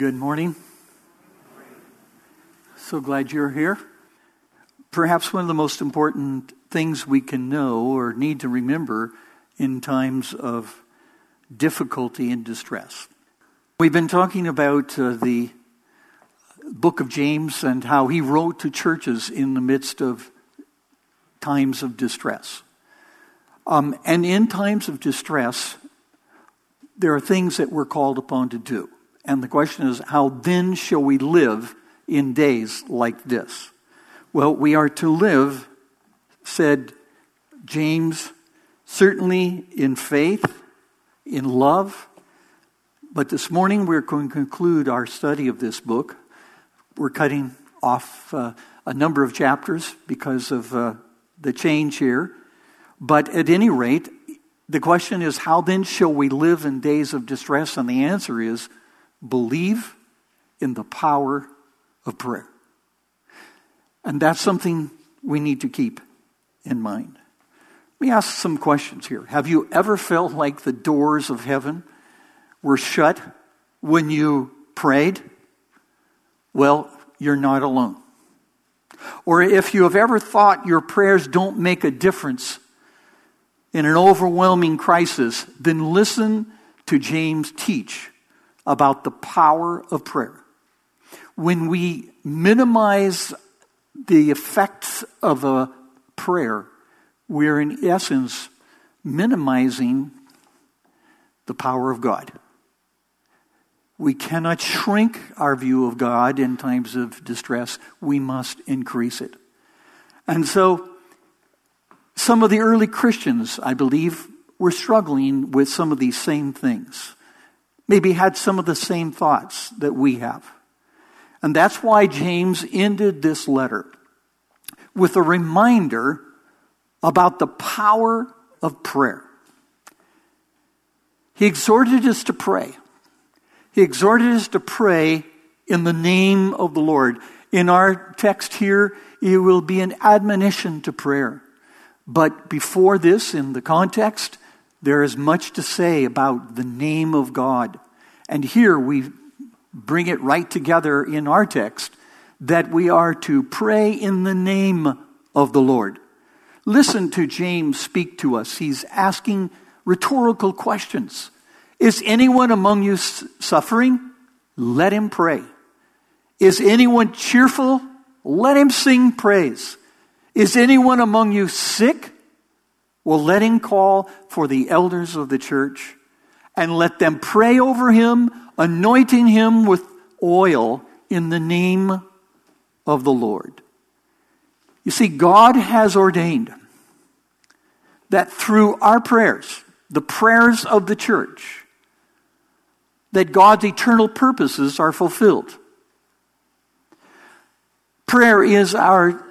Good morning. So glad you're here. Perhaps one of the most important things we can know or need to remember in times of difficulty and distress. We've been talking about uh, the book of James and how he wrote to churches in the midst of times of distress. Um, and in times of distress, there are things that we're called upon to do. And the question is, how then shall we live in days like this? Well, we are to live, said James, certainly in faith, in love. But this morning we're going to conclude our study of this book. We're cutting off uh, a number of chapters because of uh, the change here. But at any rate, the question is, how then shall we live in days of distress? And the answer is, believe in the power of prayer. And that's something we need to keep in mind. Let me ask some questions here. Have you ever felt like the doors of heaven were shut when you prayed? Well, you're not alone. Or if you have ever thought your prayers don't make a difference in an overwhelming crisis, then listen to James teach about the power of prayer. When we minimize the effects of a prayer, we're in essence minimizing the power of God. We cannot shrink our view of God in times of distress. We must increase it. And so, some of the early Christians, I believe, were struggling with some of these same things maybe had some of the same thoughts that we have. And that's why James ended this letter with a reminder about the power of prayer. He exhorted us to pray. He exhorted us to pray in the name of the Lord. In our text here, it will be an admonition to prayer. But before this, in the context, there is much to say about the name of God. And here we bring it right together in our text that we are to pray in the name of the Lord. Listen to James speak to us. He's asking rhetorical questions. Is anyone among you suffering? Let him pray. Is anyone cheerful? Let him sing praise. Is anyone among you sick? Well, let him call for the elders of the church and let them pray over him, anointing him with oil in the name of the Lord. You see, God has ordained that through our prayers, the prayers of the church, that God's eternal purposes are fulfilled. Prayer is our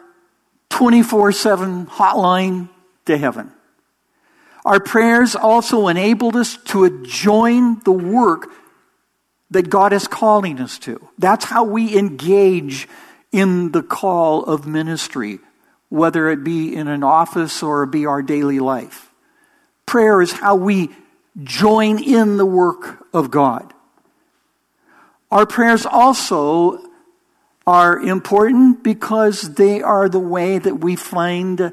24 7 hotline to heaven. Our prayers also enabled us to join the work that God is calling us to. That's how we engage in the call of ministry, whether it be in an office or be our daily life. Prayer is how we join in the work of God. Our prayers also are important because they are the way that we find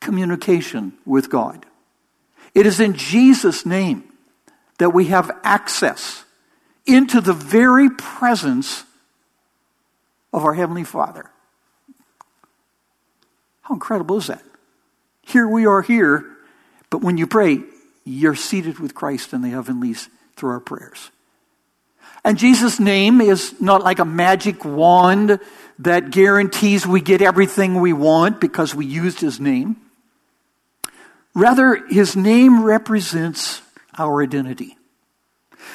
communication with God. It is in Jesus' name that we have access into the very presence of our Heavenly Father. How incredible is that? Here we are here, but when you pray, you're seated with Christ in the heavenlies through our prayers. And Jesus' name is not like a magic wand that guarantees we get everything we want because we used his name. Rather, his name represents our identity.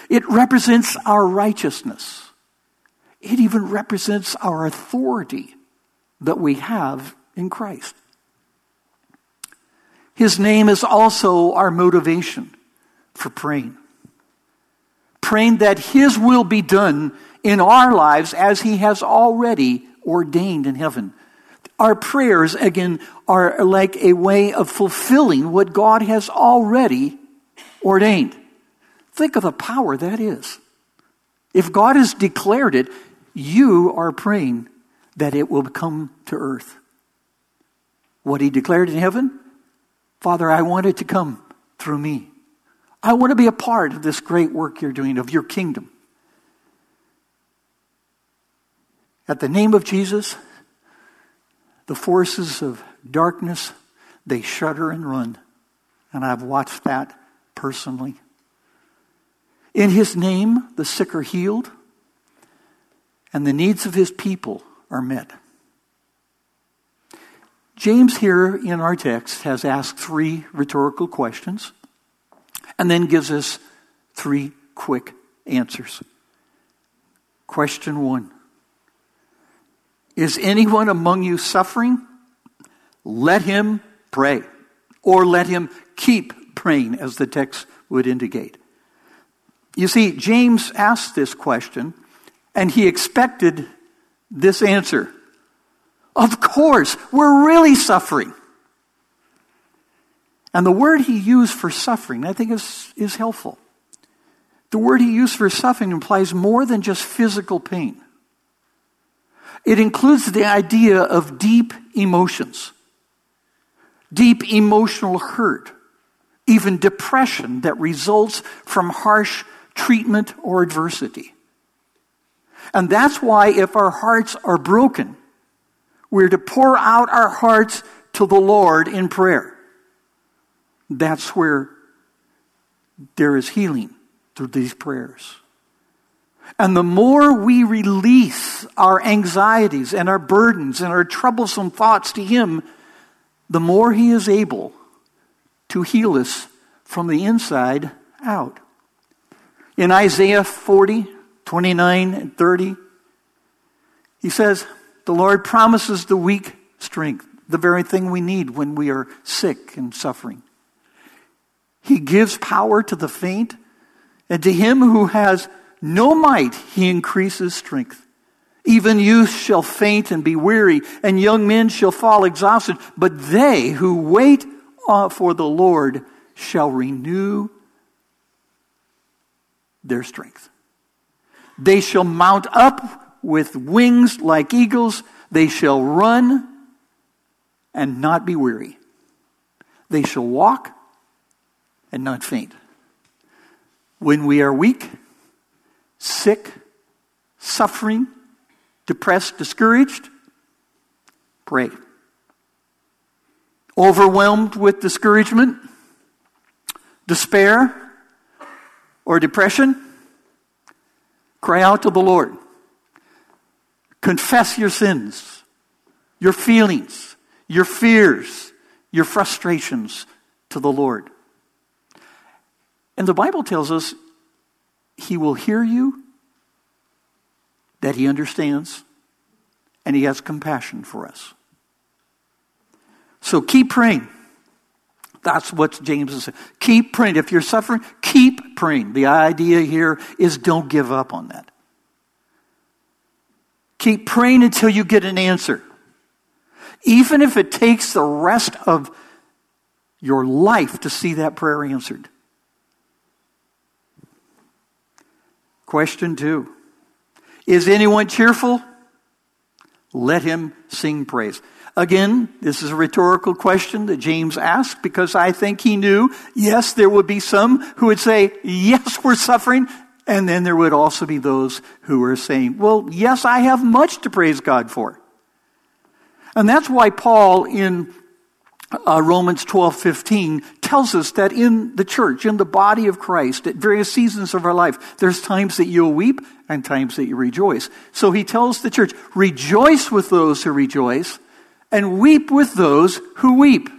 It represents our righteousness. It even represents our authority that we have in Christ. His name is also our motivation for praying. Praying that His will be done in our lives as He has already ordained in heaven. Our prayers, again, are like a way of fulfilling what God has already ordained. Think of the power that is. If God has declared it, you are praying that it will come to earth. What he declared in heaven, Father, I want it to come through me. I want to be a part of this great work you're doing, of your kingdom. At the name of Jesus, the forces of darkness, they shudder and run. And I've watched that personally. In his name, the sick are healed, and the needs of his people are met. James, here in our text, has asked three rhetorical questions and then gives us three quick answers. Question one Is anyone among you suffering? Let him pray, or let him keep praying, as the text would indicate. You see, James asked this question, and he expected this answer. Of course, we're really suffering. And the word he used for suffering, I think, is, is helpful. The word he used for suffering implies more than just physical pain. It includes the idea of deep emotions, deep emotional hurt, even depression that results from harsh treatment or adversity. And that's why, if our hearts are broken, we're to pour out our hearts to the Lord in prayer. That's where there is healing through these prayers. And the more we release our anxieties and our burdens and our troublesome thoughts to Him, the more He is able to heal us from the inside out. In Isaiah 40, 29 and 30, he says, The Lord promises the weak strength, the very thing we need when we are sick and suffering. He gives power to the faint, and to him who has no might, he increases strength. Even youth shall faint and be weary, and young men shall fall exhausted. But they who wait uh, for the Lord shall renew their strength. They shall mount up with wings like eagles. They shall run and not be weary. They shall walk and not faint. When we are weak, sick, suffering, depressed, discouraged, pray. Overwhelmed with discouragement, despair, or depression, cry out to the Lord. Confess your sins, your feelings, your fears, your frustrations to the Lord. And the Bible tells us He will hear you, that He understands, and He has compassion for us. So keep praying. That's what James is saying. Keep praying. If you're suffering, keep praying. The idea here is don't give up on that. Keep praying until you get an answer. Even if it takes the rest of your life to see that prayer answered. Question two Is anyone cheerful? Let him sing praise. Again, this is a rhetorical question that James asked because I think he knew, yes, there would be some who would say, yes, we're suffering. And then there would also be those who are saying, well, yes, I have much to praise God for. And that's why Paul in uh, Romans 12, 15 tells us that in the church, in the body of Christ, at various seasons of our life, there's times that you'll weep and times that you rejoice. So he tells the church, rejoice with those who rejoice and weep with those who weep.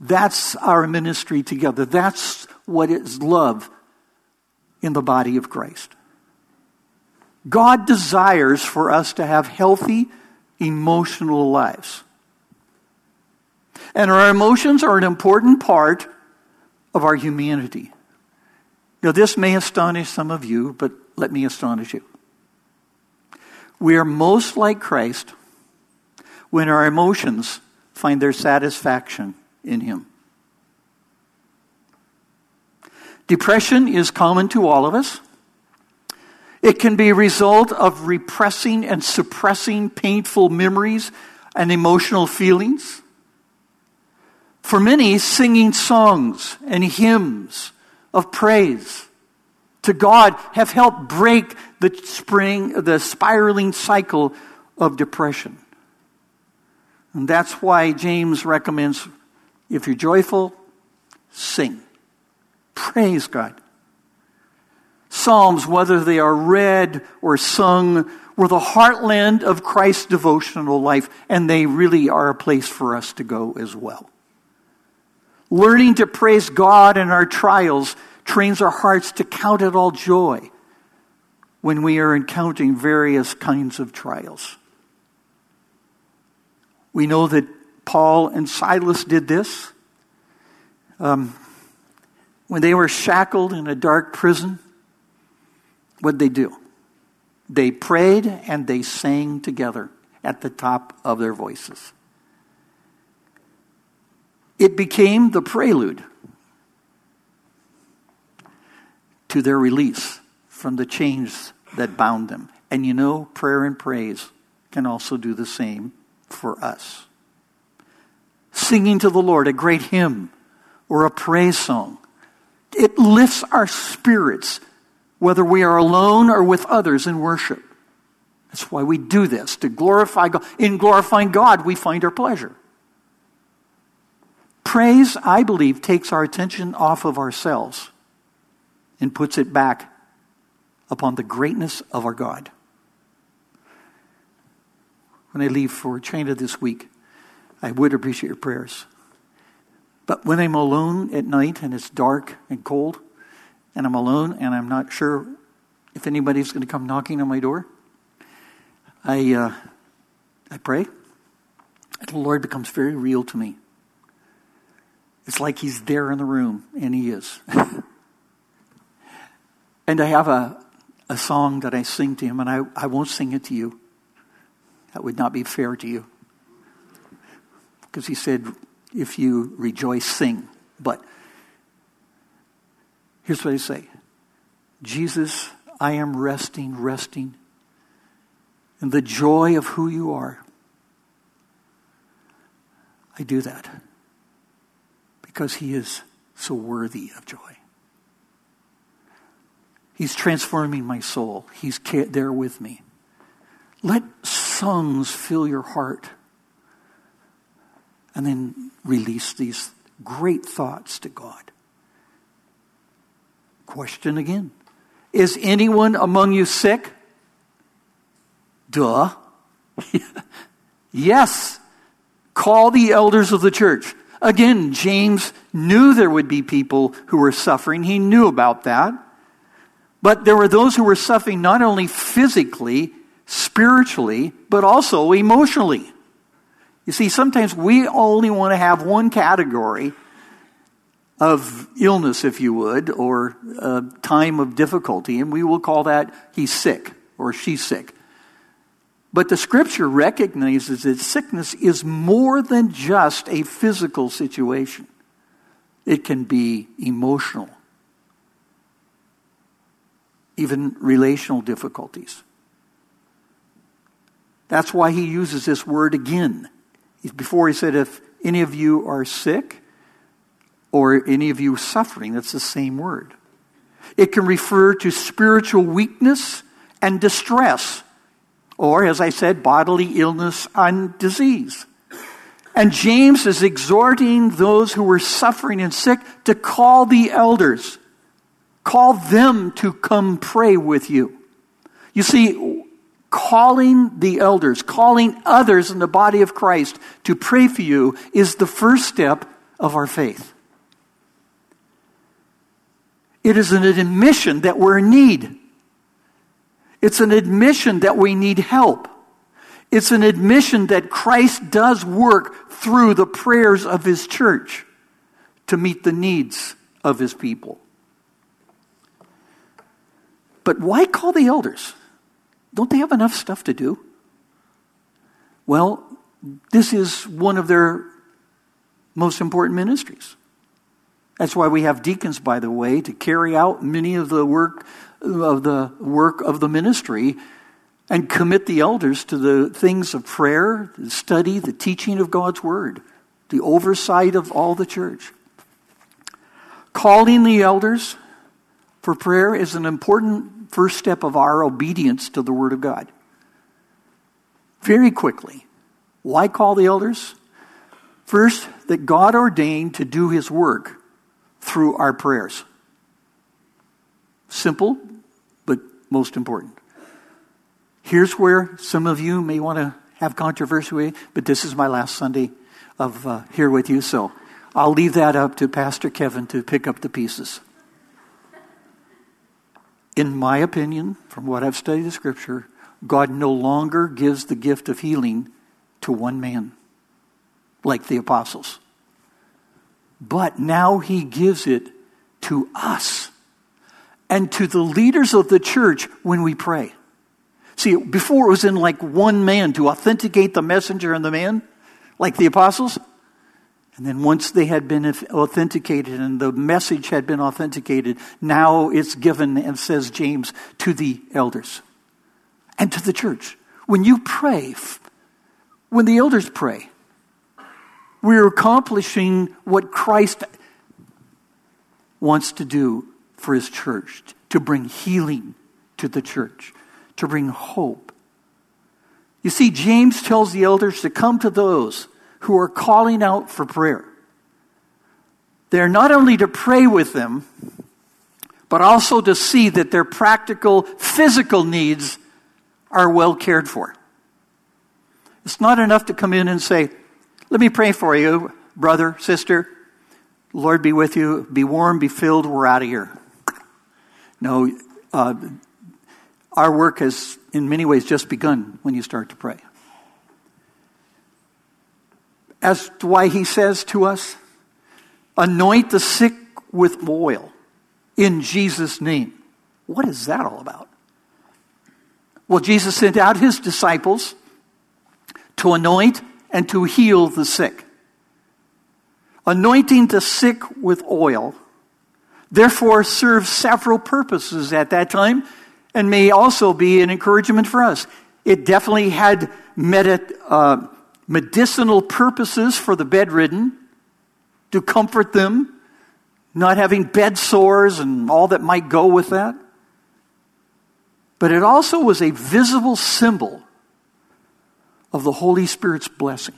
That's our ministry together. That's what is love in the body of Christ. God desires for us to have healthy emotional lives. And our emotions are an important part of our humanity. Now, this may astonish some of you, but let me astonish you. We are most like Christ when our emotions find their satisfaction in Him. Depression is common to all of us. It can be a result of repressing and suppressing painful memories and emotional feelings. For many, singing songs and hymns of praise to God have helped break the spring, the spiraling cycle of depression. And that's why James recommends if you're joyful, sing. Praise God. Psalms, whether they are read or sung, were the heartland of Christ's devotional life, and they really are a place for us to go as well. Learning to praise God in our trials trains our hearts to count it all joy when we are encountering various kinds of trials. We know that Paul and Silas did this. Um, when they were shackled in a dark prison, what did they do? They prayed and they sang together at the top of their voices. It became the prelude to their release from the chains that bound them. And you know, prayer and praise can also do the same for us. Singing to the Lord a great hymn or a praise song, it lifts our spirits whether we are alone or with others in worship. That's why we do this, to glorify God. In glorifying God, we find our pleasure. Praise, I believe, takes our attention off of ourselves and puts it back upon the greatness of our God. When I leave for China this week, I would appreciate your prayers. But when I'm alone at night and it's dark and cold, and I'm alone and I'm not sure if anybody's going to come knocking on my door, I, uh, I pray. The Lord becomes very real to me. It's like He's there in the room, and He is. and I have a, a song that I sing to Him, and I, I won't sing it to you. That would not be fair to you. Because He said, if you rejoice, sing. But Here's what I say Jesus, I am resting, resting in the joy of who you are. I do that because He is so worthy of joy. He's transforming my soul, He's there with me. Let songs fill your heart and then release these great thoughts to God. Question again Is anyone among you sick? Duh. yes. Call the elders of the church. Again, James knew there would be people who were suffering. He knew about that. But there were those who were suffering not only physically, spiritually, but also emotionally. You see, sometimes we only want to have one category of illness, if you would, or a time of difficulty, and we will call that he's sick or she's sick. But the scripture recognizes that sickness is more than just a physical situation, it can be emotional, even relational difficulties. That's why he uses this word again. Before he said, if any of you are sick, or any of you suffering. That's the same word. It can refer to spiritual weakness and distress, or, as I said, bodily illness and disease. And James is exhorting those who were suffering and sick to call the elders, call them to come pray with you. You see, calling the elders, calling others in the body of Christ to pray for you is the first step of our faith. It is an admission that we're in need. It's an admission that we need help. It's an admission that Christ does work through the prayers of his church to meet the needs of his people. But why call the elders? Don't they have enough stuff to do? Well, this is one of their most important ministries. That's why we have deacons, by the way, to carry out many of the work of the work of the ministry and commit the elders to the things of prayer, the study, the teaching of God's word, the oversight of all the church. Calling the elders for prayer is an important first step of our obedience to the word of God. Very quickly. Why call the elders? First, that God ordained to do his work through our prayers. Simple, but most important. Here's where some of you may want to have controversy, but this is my last Sunday of uh, here with you, so I'll leave that up to Pastor Kevin to pick up the pieces. In my opinion, from what I've studied the scripture, God no longer gives the gift of healing to one man, like the apostles. But now he gives it to us and to the leaders of the church when we pray. See, before it was in like one man to authenticate the messenger and the man, like the apostles. And then once they had been authenticated and the message had been authenticated, now it's given, and says James, to the elders and to the church. When you pray, when the elders pray, we're accomplishing what Christ wants to do for his church to bring healing to the church, to bring hope. You see, James tells the elders to come to those who are calling out for prayer. They're not only to pray with them, but also to see that their practical physical needs are well cared for. It's not enough to come in and say, Let me pray for you, brother, sister. Lord be with you. Be warm, be filled. We're out of here. No, uh, our work has, in many ways, just begun when you start to pray. As to why he says to us, anoint the sick with oil in Jesus' name. What is that all about? Well, Jesus sent out his disciples to anoint and to heal the sick. Anointing the sick with oil, therefore, serves several purposes at that time and may also be an encouragement for us. It definitely had med- uh, medicinal purposes for the bedridden to comfort them, not having bed sores and all that might go with that but it also was a visible symbol of the Holy Spirit's blessing.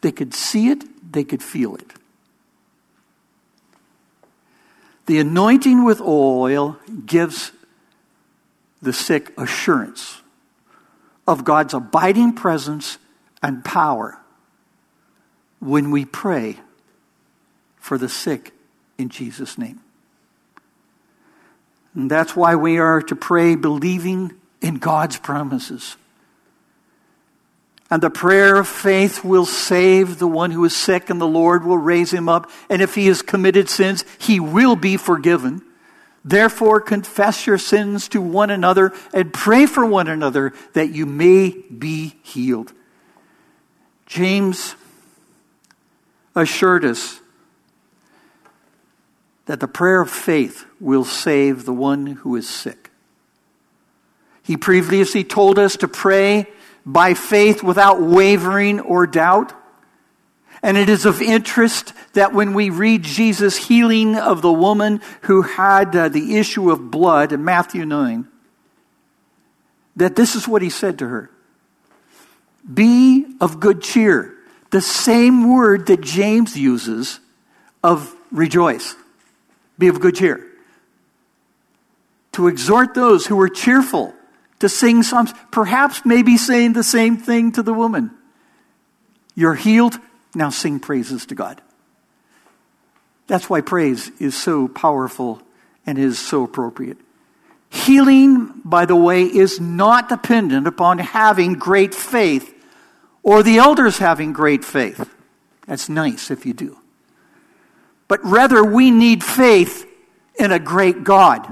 They could see it, they could feel it. The anointing with oil gives the sick assurance of God's abiding presence and power when we pray for the sick in Jesus' name. And that's why we are to pray believing in God's promises. And the prayer of faith will save the one who is sick, and the Lord will raise him up. And if he has committed sins, he will be forgiven. Therefore, confess your sins to one another and pray for one another that you may be healed. James assured us that the prayer of faith will save the one who is sick. He previously told us to pray by faith without wavering or doubt. And it is of interest that when we read Jesus' healing of the woman who had uh, the issue of blood in Matthew 9, that this is what he said to her Be of good cheer. The same word that James uses of rejoice. Be of good cheer. To exhort those who were cheerful to sing psalms, perhaps maybe saying the same thing to the woman. You're healed, now sing praises to God. That's why praise is so powerful and is so appropriate. Healing, by the way, is not dependent upon having great faith or the elders having great faith. That's nice if you do but rather we need faith in a great God.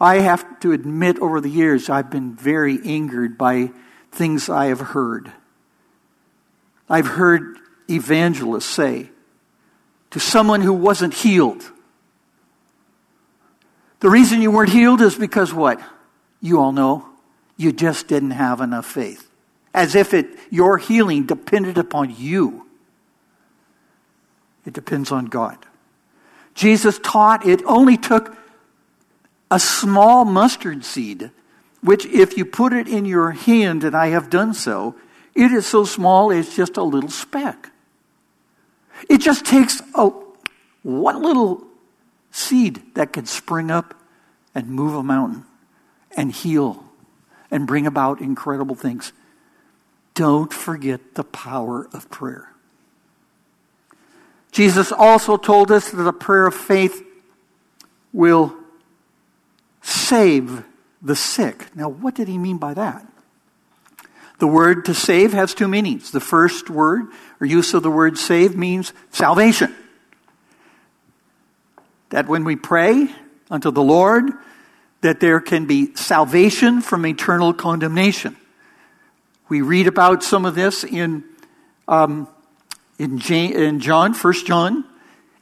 I have to admit, over the years, I've been very angered by things I have heard. I've heard evangelists say to someone who wasn't healed. The reason you weren't healed is because what? You all know. You just didn't have enough faith. As if it, your healing depended upon you. It depends on God. Jesus taught it only took a small mustard seed, which, if you put it in your hand, and I have done so, it is so small it's just a little speck. It just takes a, one little seed that can spring up and move a mountain and heal and bring about incredible things. Don't forget the power of prayer. Jesus also told us that a prayer of faith will save the sick. Now, what did he mean by that? The word to save has two meanings. The first word, or use of the word save, means salvation. That when we pray unto the Lord, that there can be salvation from eternal condemnation. We read about some of this in, um, in, in John, 1 John.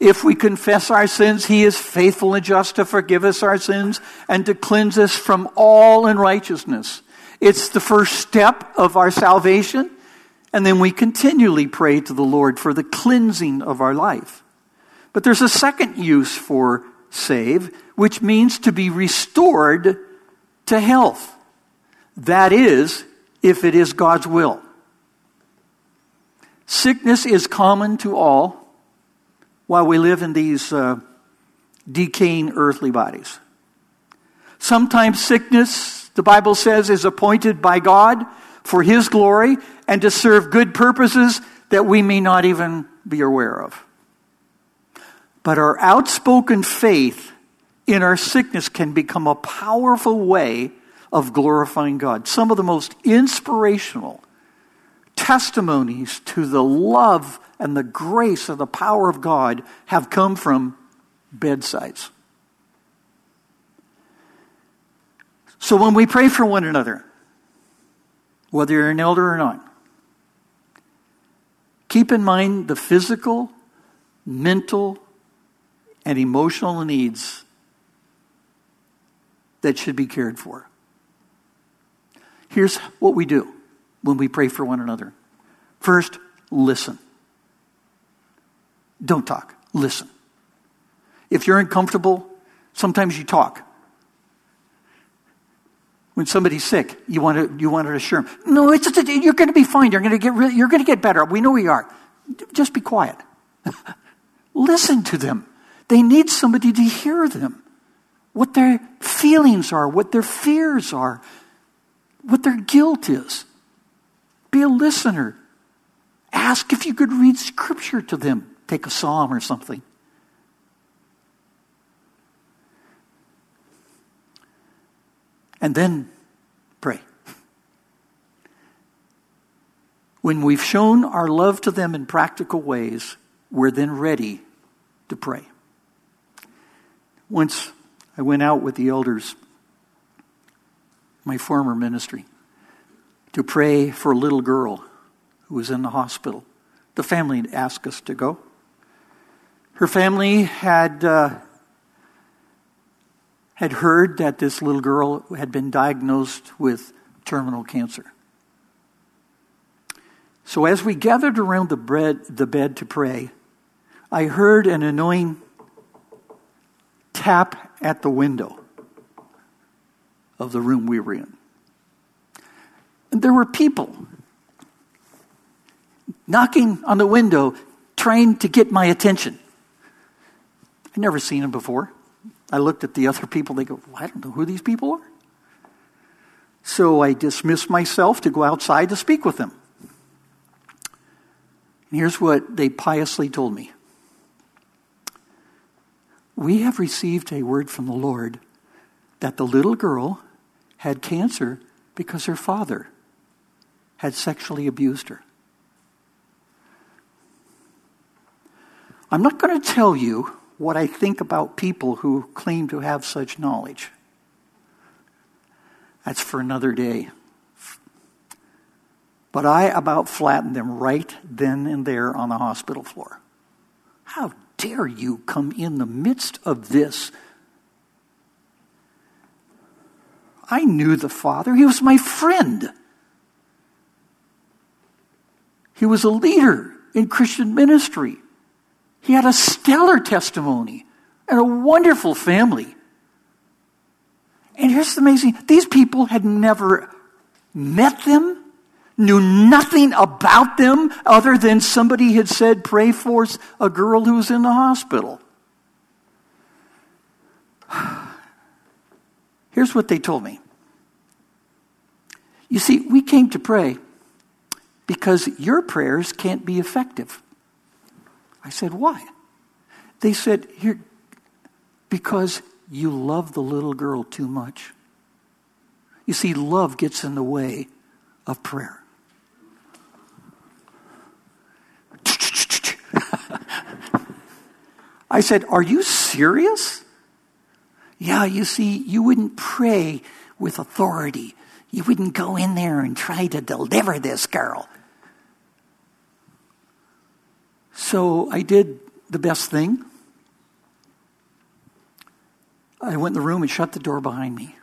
If we confess our sins, he is faithful and just to forgive us our sins and to cleanse us from all unrighteousness. It's the first step of our salvation. And then we continually pray to the Lord for the cleansing of our life. But there's a second use for save, which means to be restored to health. That is, if it is God's will. Sickness is common to all while we live in these uh, decaying earthly bodies. Sometimes sickness, the Bible says, is appointed by God for His glory and to serve good purposes that we may not even be aware of. But our outspoken faith in our sickness can become a powerful way of glorifying God. Some of the most inspirational testimonies to the love and the grace of the power of God have come from bedsides. So when we pray for one another, whether you're an elder or not, keep in mind the physical, mental, and emotional needs that should be cared for. Here's what we do when we pray for one another first, listen. Don't talk, listen. If you're uncomfortable, sometimes you talk. When somebody's sick, you want to you want to assure them, no, it's, you're going to be fine. You're going to get you're going to get better. We know we are. Just be quiet. Listen to them. They need somebody to hear them. What their feelings are, what their fears are, what their guilt is. Be a listener. Ask if you could read scripture to them. Take a psalm or something. And then pray. When we've shown our love to them in practical ways, we're then ready to pray. Once I went out with the elders, my former ministry, to pray for a little girl who was in the hospital. The family asked us to go. Her family had, uh, had heard that this little girl had been diagnosed with terminal cancer. So as we gathered around the, bread, the bed to pray, I heard an annoying tap at the window of the room we were in. And there were people knocking on the window, trying to get my attention. I'd never seen them before. I looked at the other people, they go, well, I don't know who these people are. So I dismissed myself to go outside to speak with them. And here's what they piously told me we have received a word from the Lord that the little girl had cancer because her father had sexually abused her. I'm not going to tell you what I think about people who claim to have such knowledge. That's for another day. But I about flattened them right then and there on the hospital floor. How dare you come in the midst of this? I knew the Father. He was my friend. He was a leader in Christian ministry. He had a stellar testimony and a wonderful family. And here's the amazing these people had never met them, knew nothing about them other than somebody had said, Pray for a girl who was in the hospital. Here's what they told me. You see, we came to pray because your prayers can't be effective. I said, Why? They said, Here, because you love the little girl too much. You see, love gets in the way of prayer. I said, Are you serious? Yeah, you see, you wouldn't pray with authority. You wouldn't go in there and try to deliver this girl. So I did the best thing. I went in the room and shut the door behind me.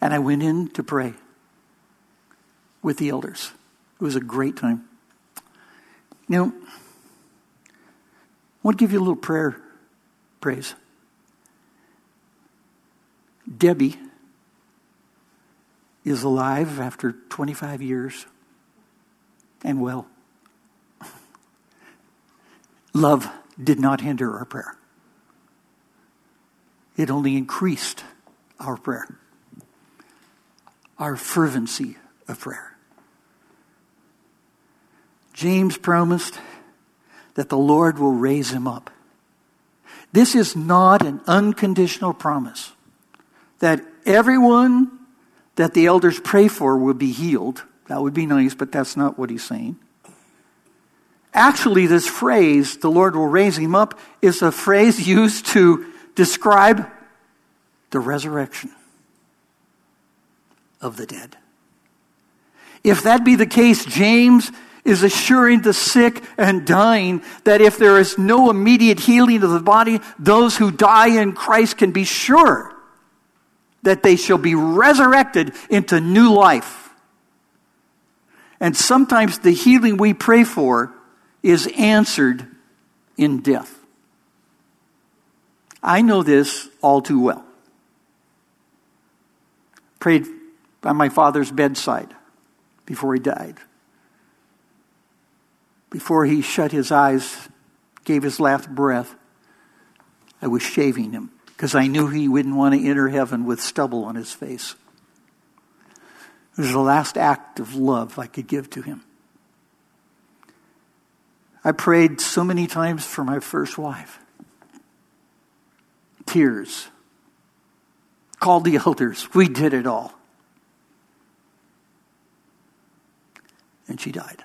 And I went in to pray with the elders. It was a great time. You know, I want to give you a little prayer praise. Debbie is alive after 25 years and well. Love did not hinder our prayer it only increased our prayer, our fervency of prayer. James promised that the Lord will raise him up. This is not an unconditional promise that everyone that the elders pray for will be healed. That would be nice, but that's not what he's saying. Actually, this phrase, the Lord will raise him up, is a phrase used to describe the resurrection of the dead. If that be the case, James is assuring the sick and dying that if there is no immediate healing of the body, those who die in Christ can be sure that they shall be resurrected into new life. And sometimes the healing we pray for is answered in death. I know this all too well. Prayed by my father's bedside before he died. Before he shut his eyes, gave his last breath, I was shaving him because I knew he wouldn't want to enter heaven with stubble on his face. It was the last act of love I could give to him. I prayed so many times for my first wife tears. Called the elders. We did it all. And she died.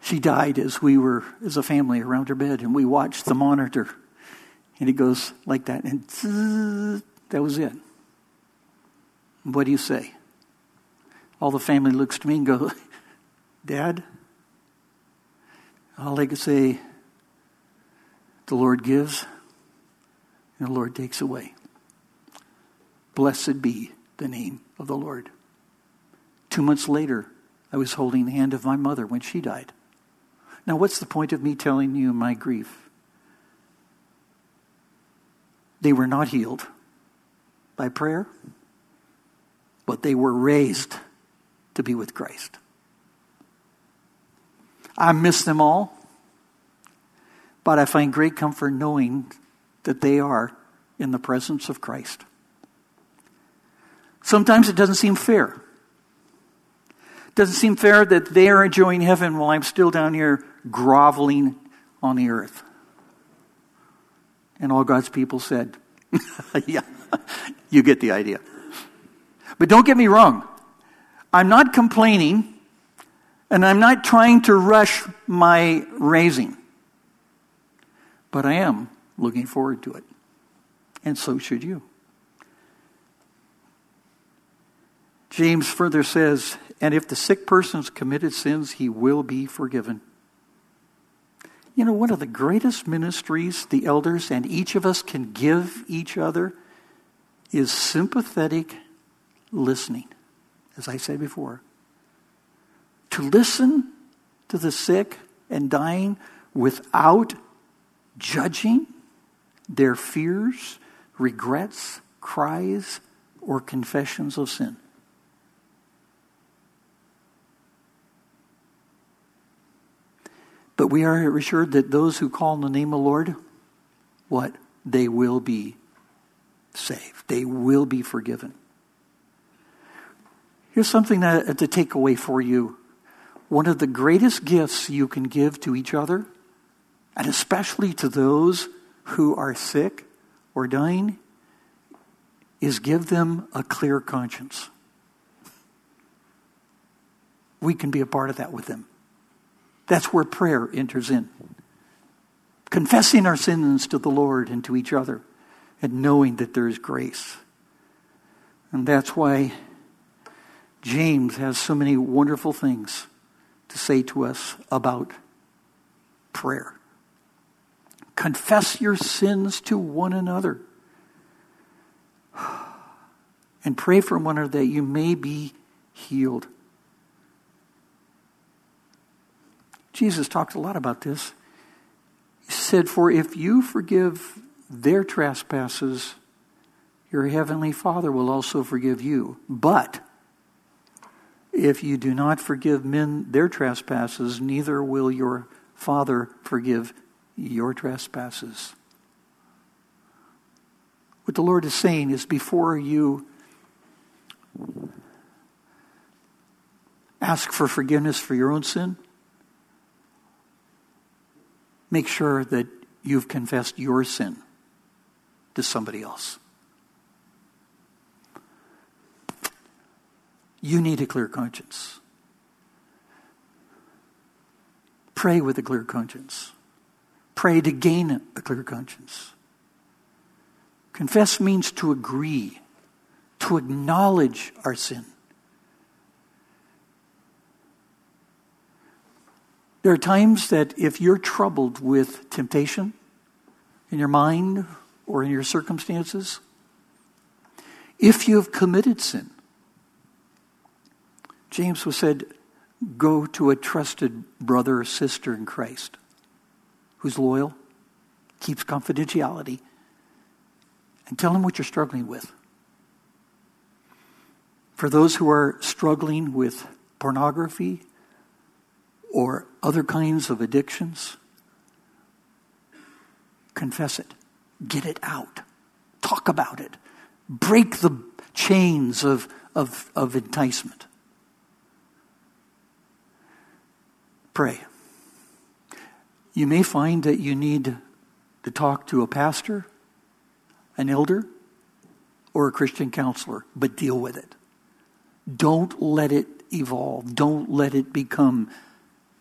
She died as we were, as a family, around her bed, and we watched the monitor. And it goes like that. And zzz, that was it. What do you say? All the family looks to me and go, Dad? All could say, the Lord gives, and the Lord takes away. Blessed be the name of the Lord. Two months later, I was holding the hand of my mother when she died. Now, what's the point of me telling you my grief? They were not healed by prayer, but they were raised to be with Christ. I miss them all, but I find great comfort knowing that they are in the presence of Christ. Sometimes it doesn't seem fair. It doesn't seem fair that they are enjoying heaven while I'm still down here groveling on the earth. And all God's people said, Yeah, you get the idea. But don't get me wrong. I'm not complaining, and I'm not trying to rush my raising. But I am looking forward to it. And so should you. James further says, And if the sick person's committed sins, he will be forgiven. You know, one of the greatest ministries the elders and each of us can give each other is sympathetic listening, as I said before. To listen to the sick and dying without judging their fears, regrets, cries, or confessions of sin. But we are assured that those who call on the name of the Lord, what? They will be saved. They will be forgiven. Here's something that, to take away for you. One of the greatest gifts you can give to each other, and especially to those who are sick or dying, is give them a clear conscience. We can be a part of that with them. That's where prayer enters in. Confessing our sins to the Lord and to each other, and knowing that there is grace. And that's why James has so many wonderful things to say to us about prayer. Confess your sins to one another. And pray for one another that you may be healed. Jesus talked a lot about this. He said, For if you forgive their trespasses, your heavenly Father will also forgive you. But if you do not forgive men their trespasses, neither will your Father forgive your trespasses. What the Lord is saying is before you ask for forgiveness for your own sin, make sure that you've confessed your sin to somebody else. You need a clear conscience. Pray with a clear conscience. Pray to gain a clear conscience. Confess means to agree, to acknowledge our sin. There are times that if you're troubled with temptation in your mind or in your circumstances, if you have committed sin, James was said, go to a trusted brother or sister in Christ who's loyal, keeps confidentiality, and tell him what you're struggling with. For those who are struggling with pornography, or other kinds of addictions, confess it. Get it out. Talk about it. Break the chains of, of, of enticement. Pray. You may find that you need to talk to a pastor, an elder, or a Christian counselor, but deal with it. Don't let it evolve. Don't let it become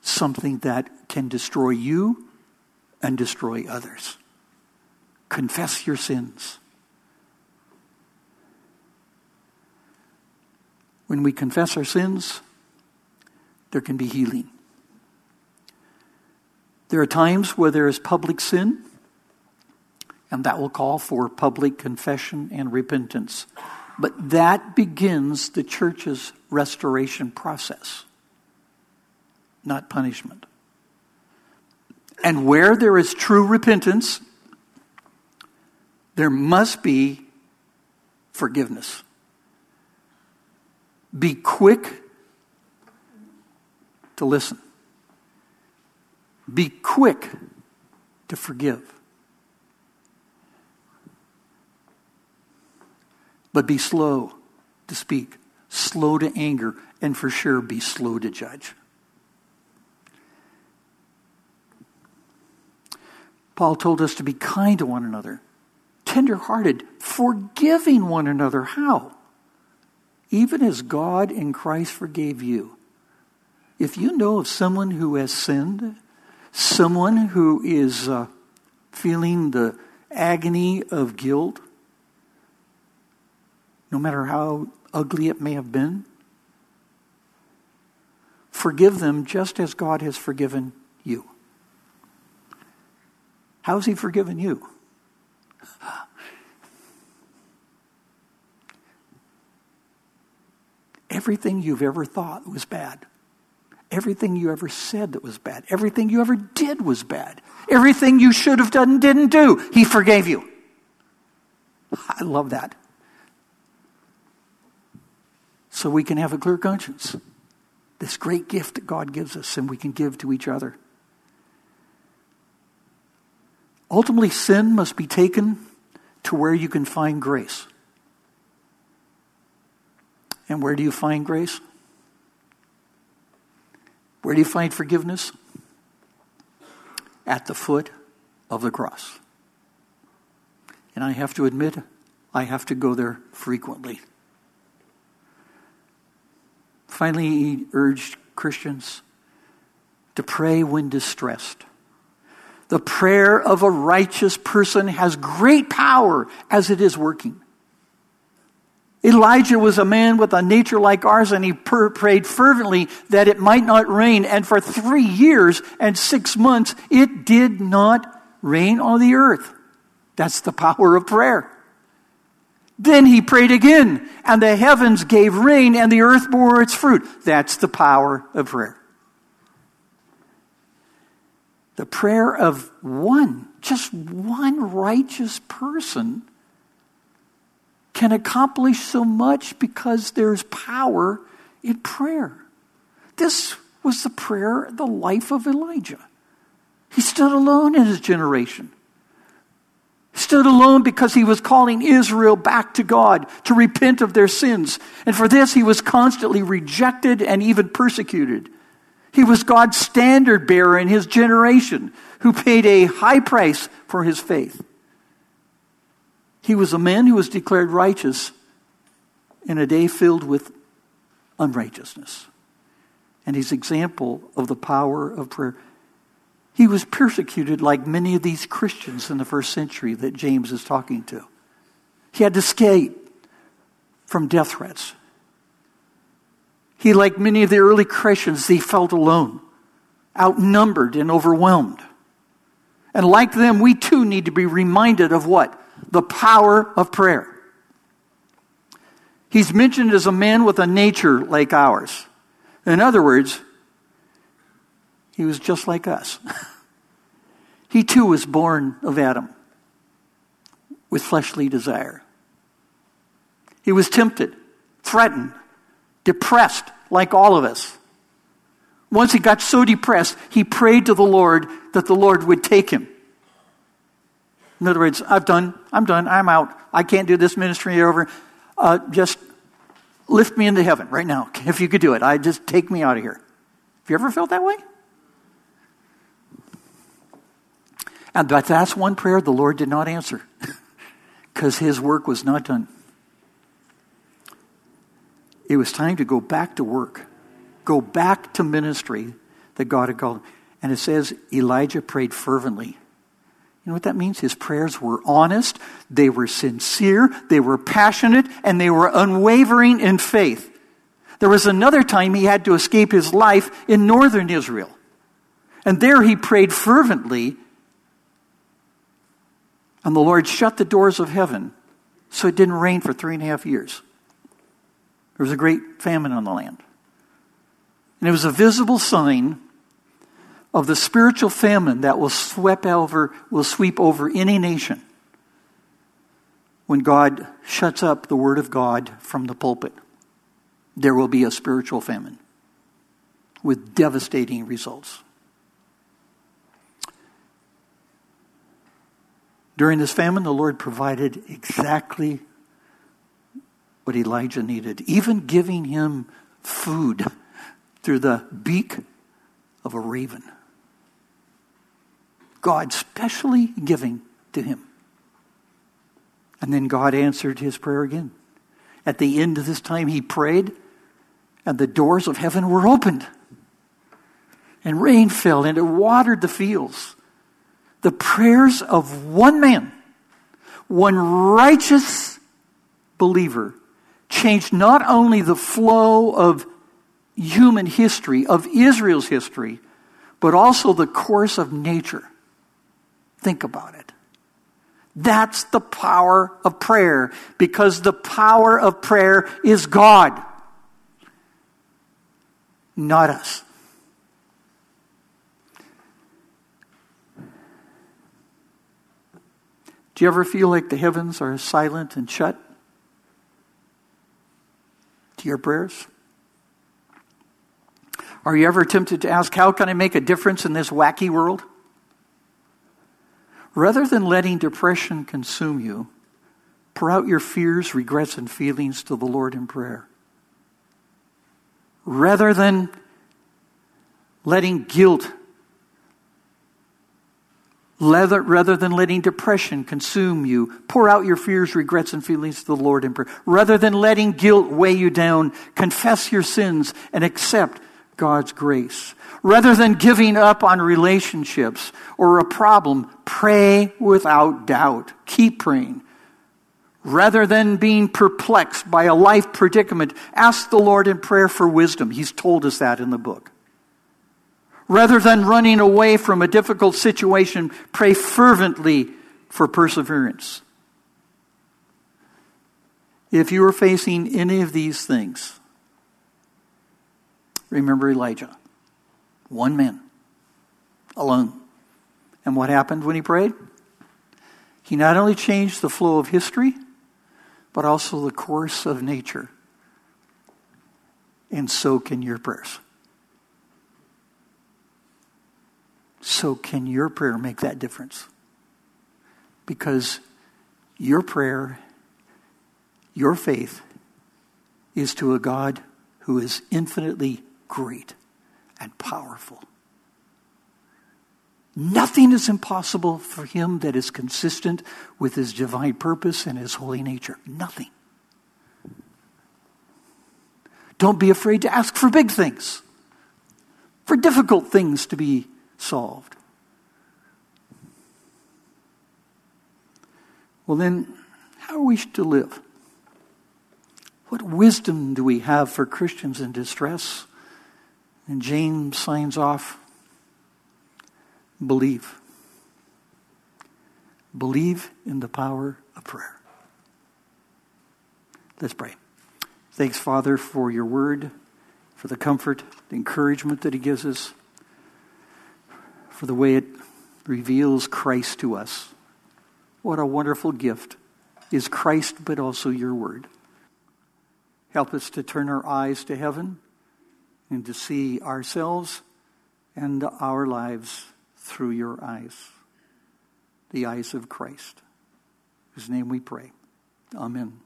something that can destroy you and destroy others. Confess your sins. When we confess our sins, there can be healing. There are times where there is public sin, and that will call for public confession and repentance. But that begins the church's restoration process not punishment. And where there is true repentance, there must be forgiveness. Be quick to listen. Be quick to forgive. But be slow to speak, slow to anger, and for sure be slow to judge. Paul told us to be kind to one another, tenderhearted, forgiving one another. How? Even as God in Christ forgave you. If you know of someone who has sinned, someone who is uh, feeling the agony of guilt, no matter how ugly it may have been, forgive them just as God has forgiven you. How's he forgiven you? Everything you've ever thought was bad. Everything you ever said that was bad. Everything you ever did was bad. Everything you should have done and didn't do, he forgave you. I love that. So we can have a clear conscience. This great gift that God gives us and we can give to each other. Ultimately, sin must be taken to where you can find grace. And where do you find grace? Where do you find forgiveness? At the foot of the cross. And I have to admit, I have to go there frequently. Finally, he urged Christians to pray when distressed. The prayer of a righteous person has great power as it is working. Elijah was a man with a nature like ours, and he per- prayed fervently that it might not rain. And for three years and six months, it did not rain on the earth. That's the power of prayer. Then he prayed again, and the heavens gave rain, and the earth bore its fruit. That's the power of prayer. The prayer of one, just one righteous person can accomplish so much because there's power in prayer. This was the prayer, the life of Elijah. He stood alone in his generation. He stood alone because he was calling Israel back to God to repent of their sins. And for this, he was constantly rejected and even persecuted. He was God's standard bearer in his generation who paid a high price for his faith. He was a man who was declared righteous in a day filled with unrighteousness. And his example of the power of prayer. He was persecuted like many of these Christians in the first century that James is talking to. He had to escape from death threats. He, like many of the early Christians, he felt alone, outnumbered, and overwhelmed. And like them, we too need to be reminded of what? The power of prayer. He's mentioned as a man with a nature like ours. In other words, he was just like us. he too was born of Adam with fleshly desire. He was tempted, threatened, depressed like all of us. Once he got so depressed, he prayed to the Lord that the Lord would take him. In other words, I've done, I'm done, I'm out. I can't do this ministry over. Uh, just lift me into heaven right now. If you could do it, I just take me out of here. Have you ever felt that way? And but that's one prayer the Lord did not answer because his work was not done. It was time to go back to work, go back to ministry that God had called. And it says Elijah prayed fervently. You know what that means? His prayers were honest, they were sincere, they were passionate, and they were unwavering in faith. There was another time he had to escape his life in northern Israel. And there he prayed fervently, and the Lord shut the doors of heaven so it didn't rain for three and a half years. There was a great famine on the land. And it was a visible sign of the spiritual famine that will sweep over, will sweep over any nation when God shuts up the word of God from the pulpit. There will be a spiritual famine with devastating results. During this famine, the Lord provided exactly what Elijah needed, even giving him food through the beak of a raven. God specially giving to him. And then God answered his prayer again. At the end of this time, he prayed, and the doors of heaven were opened. And rain fell, and it watered the fields. The prayers of one man, one righteous believer, changed not only the flow of human history, of Israel's history, but also the course of nature Think about it. That's the power of prayer because the power of prayer is God, not us. Do you ever feel like the heavens are silent and shut to your prayers? Are you ever tempted to ask, How can I make a difference in this wacky world? Rather than letting depression consume you, pour out your fears, regrets, and feelings to the Lord in prayer. Rather than letting guilt Rather than letting depression consume you, pour out your fears, regrets, and feelings to the Lord in prayer. Rather than letting guilt weigh you down, confess your sins and accept God's grace. Rather than giving up on relationships or a problem, pray without doubt. Keep praying. Rather than being perplexed by a life predicament, ask the Lord in prayer for wisdom. He's told us that in the book. Rather than running away from a difficult situation, pray fervently for perseverance. If you are facing any of these things, remember Elijah. One man, alone. And what happened when he prayed? He not only changed the flow of history, but also the course of nature. And so can your prayers. So, can your prayer make that difference? Because your prayer, your faith, is to a God who is infinitely great and powerful. Nothing is impossible for him that is consistent with his divine purpose and his holy nature. Nothing. Don't be afraid to ask for big things, for difficult things to be solved. Well, then, how are we to live? What wisdom do we have for Christians in distress? And James signs off believe. Believe in the power of prayer. Let's pray. Thanks, Father, for your word, for the comfort, the encouragement that He gives us for the way it reveals Christ to us. What a wonderful gift is Christ, but also your word. Help us to turn our eyes to heaven and to see ourselves and our lives through your eyes, the eyes of Christ. Whose name we pray. Amen.